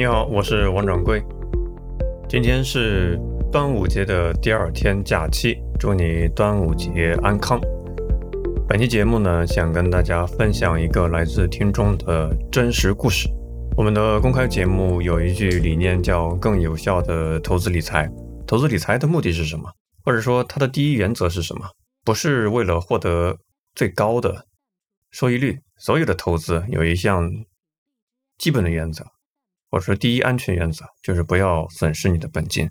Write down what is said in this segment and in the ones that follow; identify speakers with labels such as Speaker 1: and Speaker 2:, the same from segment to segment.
Speaker 1: 你好，我是王掌柜。今天是端午节的第二天假期，祝你端午节安康。本期节目呢，想跟大家分享一个来自听众的真实故事。我们的公开节目有一句理念叫“更有效的投资理财”。投资理财的目的是什么？或者说它的第一原则是什么？不是为了获得最高的收益率。所有的投资有一项基本的原则。或者说，第一安全原则就是不要损失你的本金。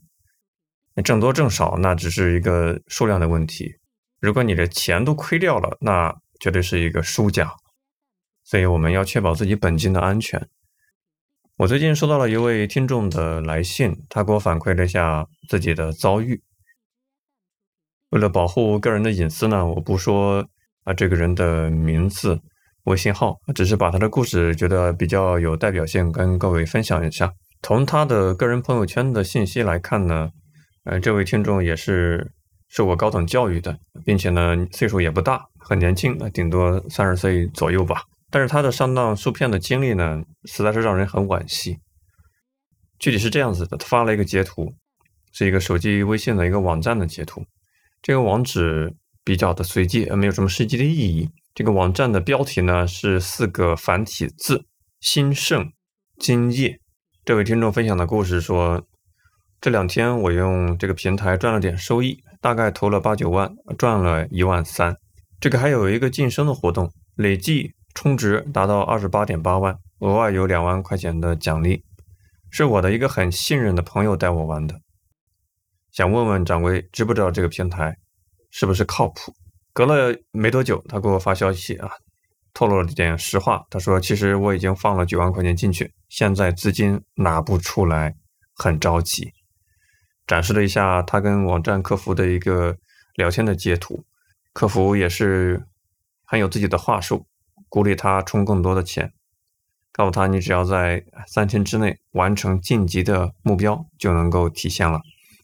Speaker 1: 挣多挣少，那只是一个数量的问题。如果你的钱都亏掉了，那绝对是一个输家。所以我们要确保自己本金的安全。我最近收到了一位听众的来信，他给我反馈了一下自己的遭遇。为了保护个人的隐私呢，我不说啊这个人的名字。微信号只是把他的故事觉得比较有代表性，跟各位分享一下。从他的个人朋友圈的信息来看呢，呃，这位听众也是受过高等教育的，并且呢岁数也不大，很年轻，顶多三十岁左右吧。但是他的上当受骗的经历呢，实在是让人很惋惜。具体是这样子的，他发了一个截图，是一个手机微信的一个网站的截图，这个网址比较的随机，没有什么实际的意义。这个网站的标题呢是四个繁体字“兴盛金业”。这位听众分享的故事说，这两天我用这个平台赚了点收益，大概投了八九万，赚了一万三。这个还有一个晋升的活动，累计充值达到二十八点八万，额外有两万块钱的奖励，是我的一个很信任的朋友带我玩的。想问问掌柜，知不知道这个平台是不是靠谱？隔了没多久，他给我发消息啊，透露了点实话。他说：“其实我已经放了九万块钱进去，现在资金拿不出来，很着急。”展示了一下他跟网站客服的一个聊天的截图，客服也是很有自己的话术，鼓励他充更多的钱，告诉他你只要在三天之内完成晋级的目标就能够体现了。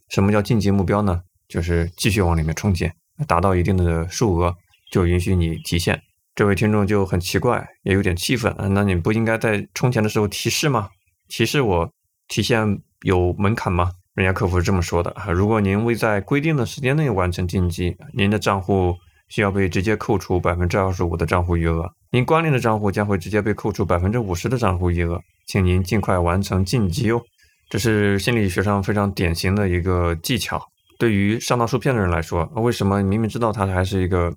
Speaker 1: 什么叫晋级目标呢？就是继续往里面充钱。达到一定的数额就允许你提现。这位听众就很奇怪，也有点气愤！那你不应该在充钱的时候提示吗？提示我提现有门槛吗？人家客服是这么说的啊：如果您未在规定的时间内完成晋级，您的账户需要被直接扣除百分之二十五的账户余额，您关联的账户将会直接被扣除百分之五十的账户余额，请您尽快完成晋级哦。这是心理学上非常典型的一个技巧。对于上当受骗的人来说，为什么明明知道它还是一个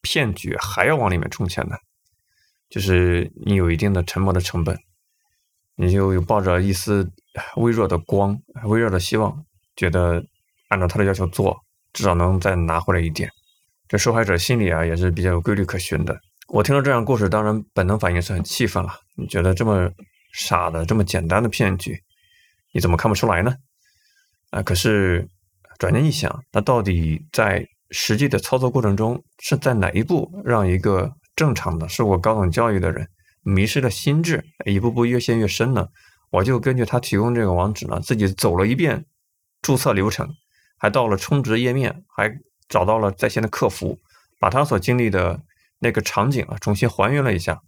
Speaker 1: 骗局，还要往里面充钱呢？就是你有一定的沉没的成本，你就有抱着一丝微弱的光、微弱的希望，觉得按照他的要求做，至少能再拿回来一点。这受害者心理啊，也是比较有规律可循的。我听到这样故事，当然本能反应是很气愤了。你觉得这么傻的、这么简单的骗局，你怎么看不出来呢？啊，可是。转念一想，那到底在实际的操作过程中是在哪一步让一个正常的受过高等教育的人迷失了心智，一步步越陷越深呢？我就根据他提供这个网址呢，自己走了一遍注册流程，还到了充值页面，还找到了在线的客服，把他所经历的那个场景啊重新还原了一下，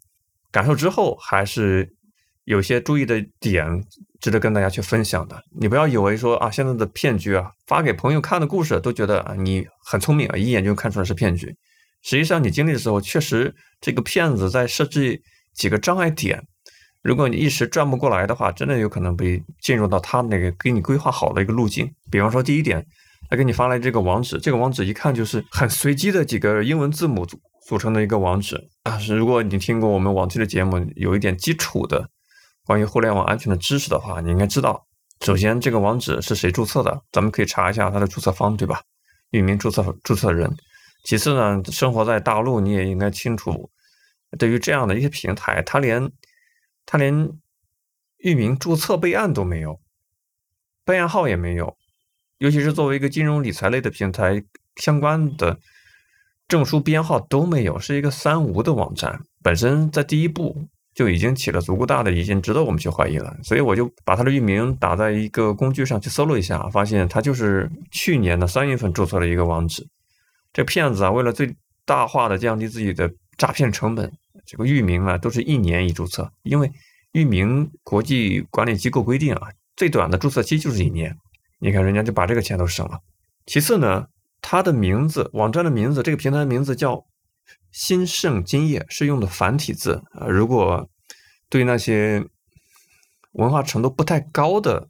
Speaker 1: 感受之后还是。有些注意的点值得跟大家去分享的，你不要以为说啊，现在的骗局啊，发给朋友看的故事都觉得啊你很聪明啊，一眼就看出来是骗局。实际上你经历的时候，确实这个骗子在设置几个障碍点，如果你一时转不过来的话，真的有可能被进入到他那个给你规划好的一个路径。比方说第一点，他给你发来这个网址，这个网址一看就是很随机的几个英文字母组组成的一个网址啊。如果你听过我们往期的节目，有一点基础的。关于互联网安全的知识的话，你应该知道，首先这个网址是谁注册的，咱们可以查一下它的注册方，对吧？域名注册注册人。其次呢，生活在大陆，你也应该清楚，对于这样的一些平台，它连它连域名注册备案都没有，备案号也没有，尤其是作为一个金融理财类的平台，相关的证书编号都没有，是一个三无的网站，本身在第一步。就已经起了足够大的疑心，值得我们去怀疑了。所以我就把它的域名打在一个工具上去搜了一下，发现它就是去年的三月份注册了一个网址。这骗子啊，为了最大化的降低自己的诈骗成本，这个域名啊都是一年一注册，因为域名国际管理机构规定啊，最短的注册期就是一年。你看人家就把这个钱都省了。其次呢，它的名字，网站的名字，这个平台的名字叫“兴盛金业”，是用的繁体字啊。如果对那些文化程度不太高的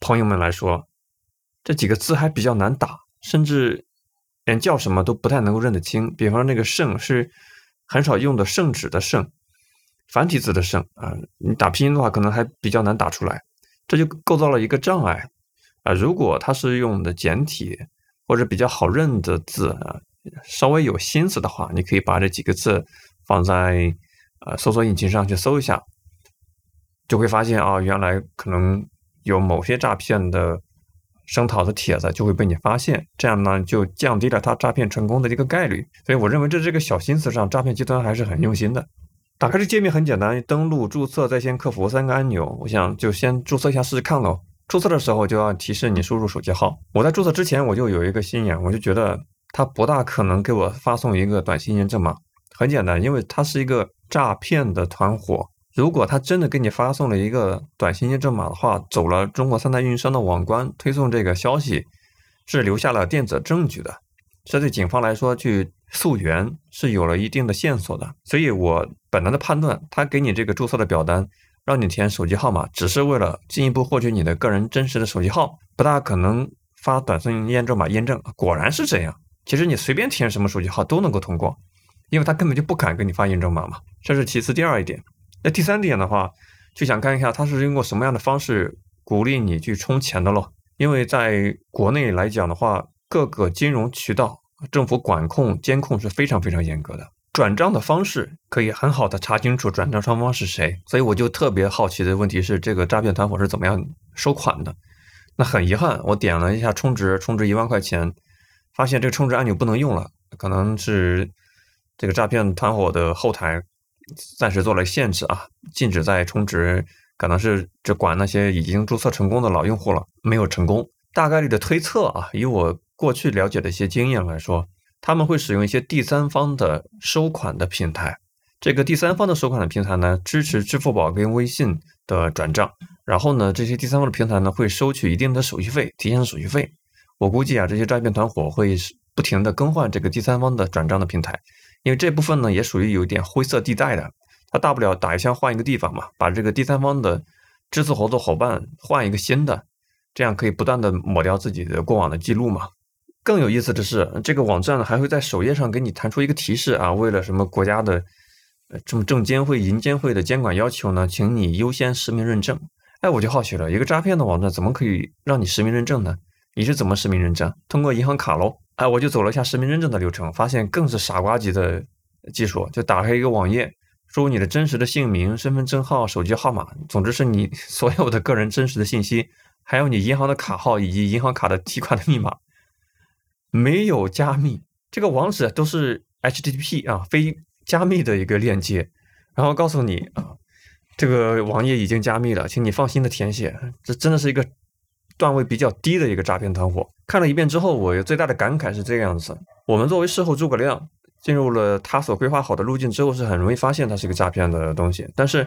Speaker 1: 朋友们来说，这几个字还比较难打，甚至连叫什么都不太能够认得清。比方说那个“圣”是很少用的圣旨的“圣”，繁体字的“圣”啊，你打拼音的话可能还比较难打出来，这就构造了一个障碍啊。如果它是用的简体或者比较好认的字啊，稍微有心思的话，你可以把这几个字放在呃搜索引擎上去搜一下。就会发现啊，原来可能有某些诈骗的声讨的帖子就会被你发现，这样呢就降低了他诈骗成功的一个概率。所以我认为这这个小心思上，诈骗集团还是很用心的。打开这界面很简单，登录、注册、在线客服三个按钮，我想就先注册一下试试看喽。注册的时候就要提示你输入手机号。我在注册之前我就有一个心眼，我就觉得他不大可能给我发送一个短信验证码。很简单，因为他是一个诈骗的团伙。如果他真的给你发送了一个短信验证码的话，走了中国三大运营商的网关推送这个消息，是留下了电子证据的，这对警方来说去溯源是有了一定的线索的。所以我本能的判断，他给你这个注册的表单，让你填手机号码，只是为了进一步获取你的个人真实的手机号，不大可能发短信验证码验证。果然是这样，其实你随便填什么手机号都能够通过，因为他根本就不敢给你发验证码嘛。这是其次，第二一点。那第三点的话，就想看一下他是通过什么样的方式鼓励你去充钱的咯。因为在国内来讲的话，各个金融渠道政府管控监控是非常非常严格的，转账的方式可以很好的查清楚转账双方是谁。所以我就特别好奇的问题是，这个诈骗团伙是怎么样收款的？那很遗憾，我点了一下充值，充值一万块钱，发现这个充值按钮不能用了，可能是这个诈骗团伙的后台。暂时做了限制啊，禁止再充值，可能是只管那些已经注册成功的老用户了，没有成功。大概率的推测啊，以我过去了解的一些经验来说，他们会使用一些第三方的收款的平台。这个第三方的收款的平台呢，支持支付宝跟微信的转账，然后呢，这些第三方的平台呢会收取一定的手续费，提现的手续费。我估计啊，这些诈骗团伙会不停的更换这个第三方的转账的平台。因为这部分呢也属于有点灰色地带的，他大不了打一枪换一个地方嘛，把这个第三方的支付合作伙伴换一个新的，这样可以不断的抹掉自己的过往的记录嘛。更有意思的是，这个网站呢还会在首页上给你弹出一个提示啊，为了什么国家的呃这么证监会、银监会的监管要求呢，请你优先实名认证。哎，我就好奇了，一个诈骗的网站怎么可以让你实名认证呢？你是怎么实名认证？通过银行卡喽？哎，我就走了一下实名认证的流程，发现更是傻瓜级的技术。就打开一个网页，输入你的真实的姓名、身份证号、手机号码，总之是你 所有的个人真实的信息，还有你银行的卡号以及银行卡的提款的密码，没有加密。这个网址都是 HTTP 啊，非加密的一个链接，然后告诉你啊，这个网页已经加密了，请你放心的填写。这真的是一个。段位比较低的一个诈骗团伙，看了一遍之后，我有最大的感慨是这个样子：我们作为事后诸葛亮，进入了他所规划好的路径之后，是很容易发现它是一个诈骗的东西。但是，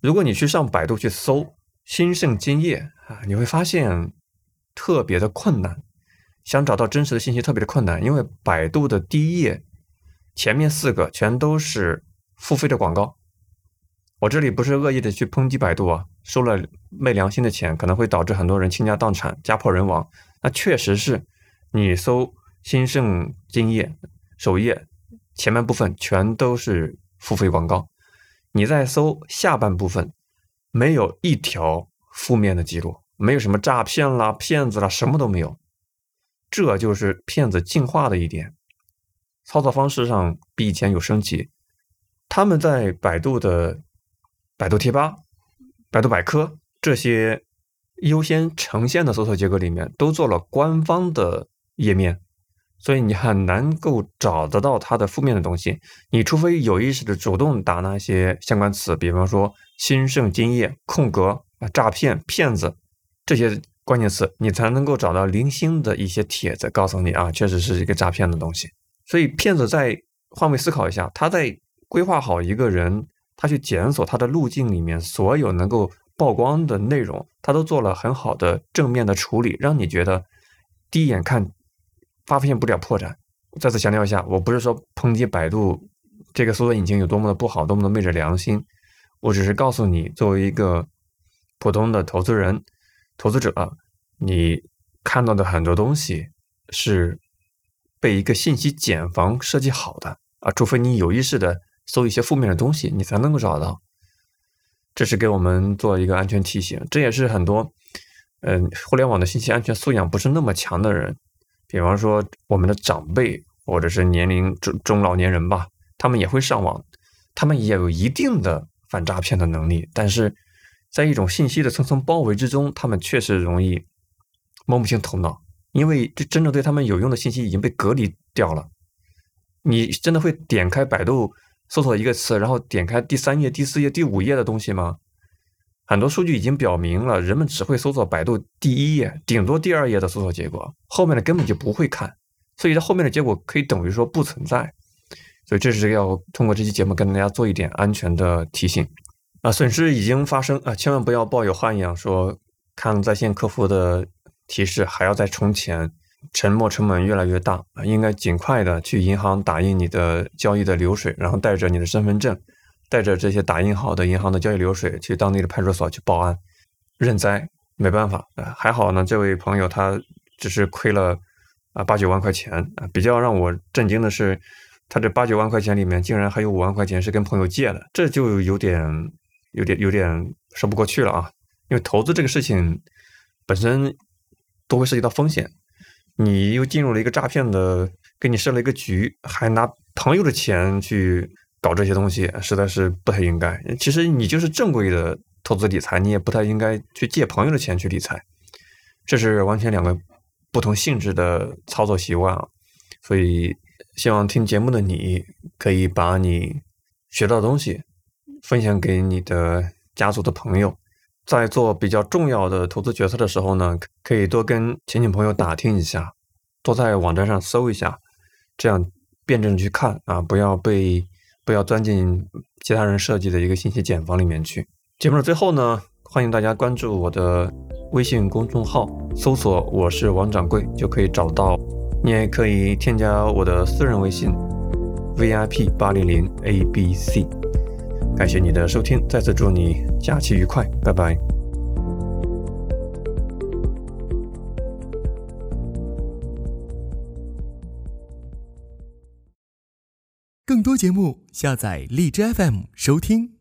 Speaker 1: 如果你去上百度去搜“兴盛金业”啊，你会发现特别的困难，想找到真实的信息特别的困难，因为百度的第一页前面四个全都是付费的广告。我这里不是恶意的去抨击百度啊。收了昧良心的钱，可能会导致很多人倾家荡产、家破人亡。那确实是，你搜兴盛金业首页前半部分全都是付费广告，你再搜下半部分，没有一条负面的记录，没有什么诈骗啦、骗子啦，什么都没有。这就是骗子进化的一点，操作方式上比以前有升级。他们在百度的百度贴吧。百度百科这些优先呈现的搜索结果里面都做了官方的页面，所以你很难够找得到它的负面的东西。你除非有意识的主动打那些相关词，比方说“兴盛金业”空格啊、诈骗、骗子这些关键词，你才能够找到零星的一些帖子，告诉你啊，确实是一个诈骗的东西。所以骗子在换位思考一下，他在规划好一个人。他去检索他的路径里面所有能够曝光的内容，他都做了很好的正面的处理，让你觉得第一眼看发现不了破绽。再次强调一下，我不是说抨击百度这个搜索引擎有多么的不好，多么的昧着良心，我只是告诉你，作为一个普通的投资人、投资者，你看到的很多东西是被一个信息茧房设计好的啊，除非你有意识的。搜一些负面的东西，你才能够找到。这是给我们做一个安全提醒。这也是很多，嗯，互联网的信息安全素养不是那么强的人，比方说我们的长辈或者是年龄中中老年人吧，他们也会上网，他们也有一定的反诈骗的能力，但是在一种信息的层层包围之中，他们确实容易摸不清头脑，因为这真正对他们有用的信息已经被隔离掉了。你真的会点开百度？搜索一个词，然后点开第三页、第四页、第五页的东西吗？很多数据已经表明了，人们只会搜索百度第一页，顶多第二页的搜索结果，后面的根本就不会看。所以它后面的结果可以等于说不存在。所以这是要通过这期节目跟大家做一点安全的提醒啊，损失已经发生啊，千万不要抱有幻想，说看在线客服的提示还要再充钱。沉没成本越来越大啊，应该尽快的去银行打印你的交易的流水，然后带着你的身份证，带着这些打印好的银行的交易流水去当地的派出所去报案认栽。没办法啊，还好呢，这位朋友他只是亏了啊八九万块钱啊。比较让我震惊的是，他这八九万块钱里面竟然还有五万块钱是跟朋友借的，这就有点有点有点说不过去了啊。因为投资这个事情本身都会涉及到风险。你又进入了一个诈骗的，给你设了一个局，还拿朋友的钱去搞这些东西，实在是不太应该。其实你就是正规的投资理财，你也不太应该去借朋友的钱去理财，这是完全两个不同性质的操作习惯啊。所以，希望听节目的你可以把你学到的东西分享给你的家族的朋友。在做比较重要的投资决策的时候呢，可以多跟亲戚朋友打听一下，多在网站上搜一下，这样辩证去看啊，不要被不要钻进其他人设计的一个信息茧房里面去。节目的最后呢，欢迎大家关注我的微信公众号，搜索“我是王掌柜”就可以找到。你也可以添加我的私人微信：VIP 八零零 ABC。感谢你的收听，再次祝你假期愉快，拜拜。
Speaker 2: 更多节目，下载荔枝 FM 收听。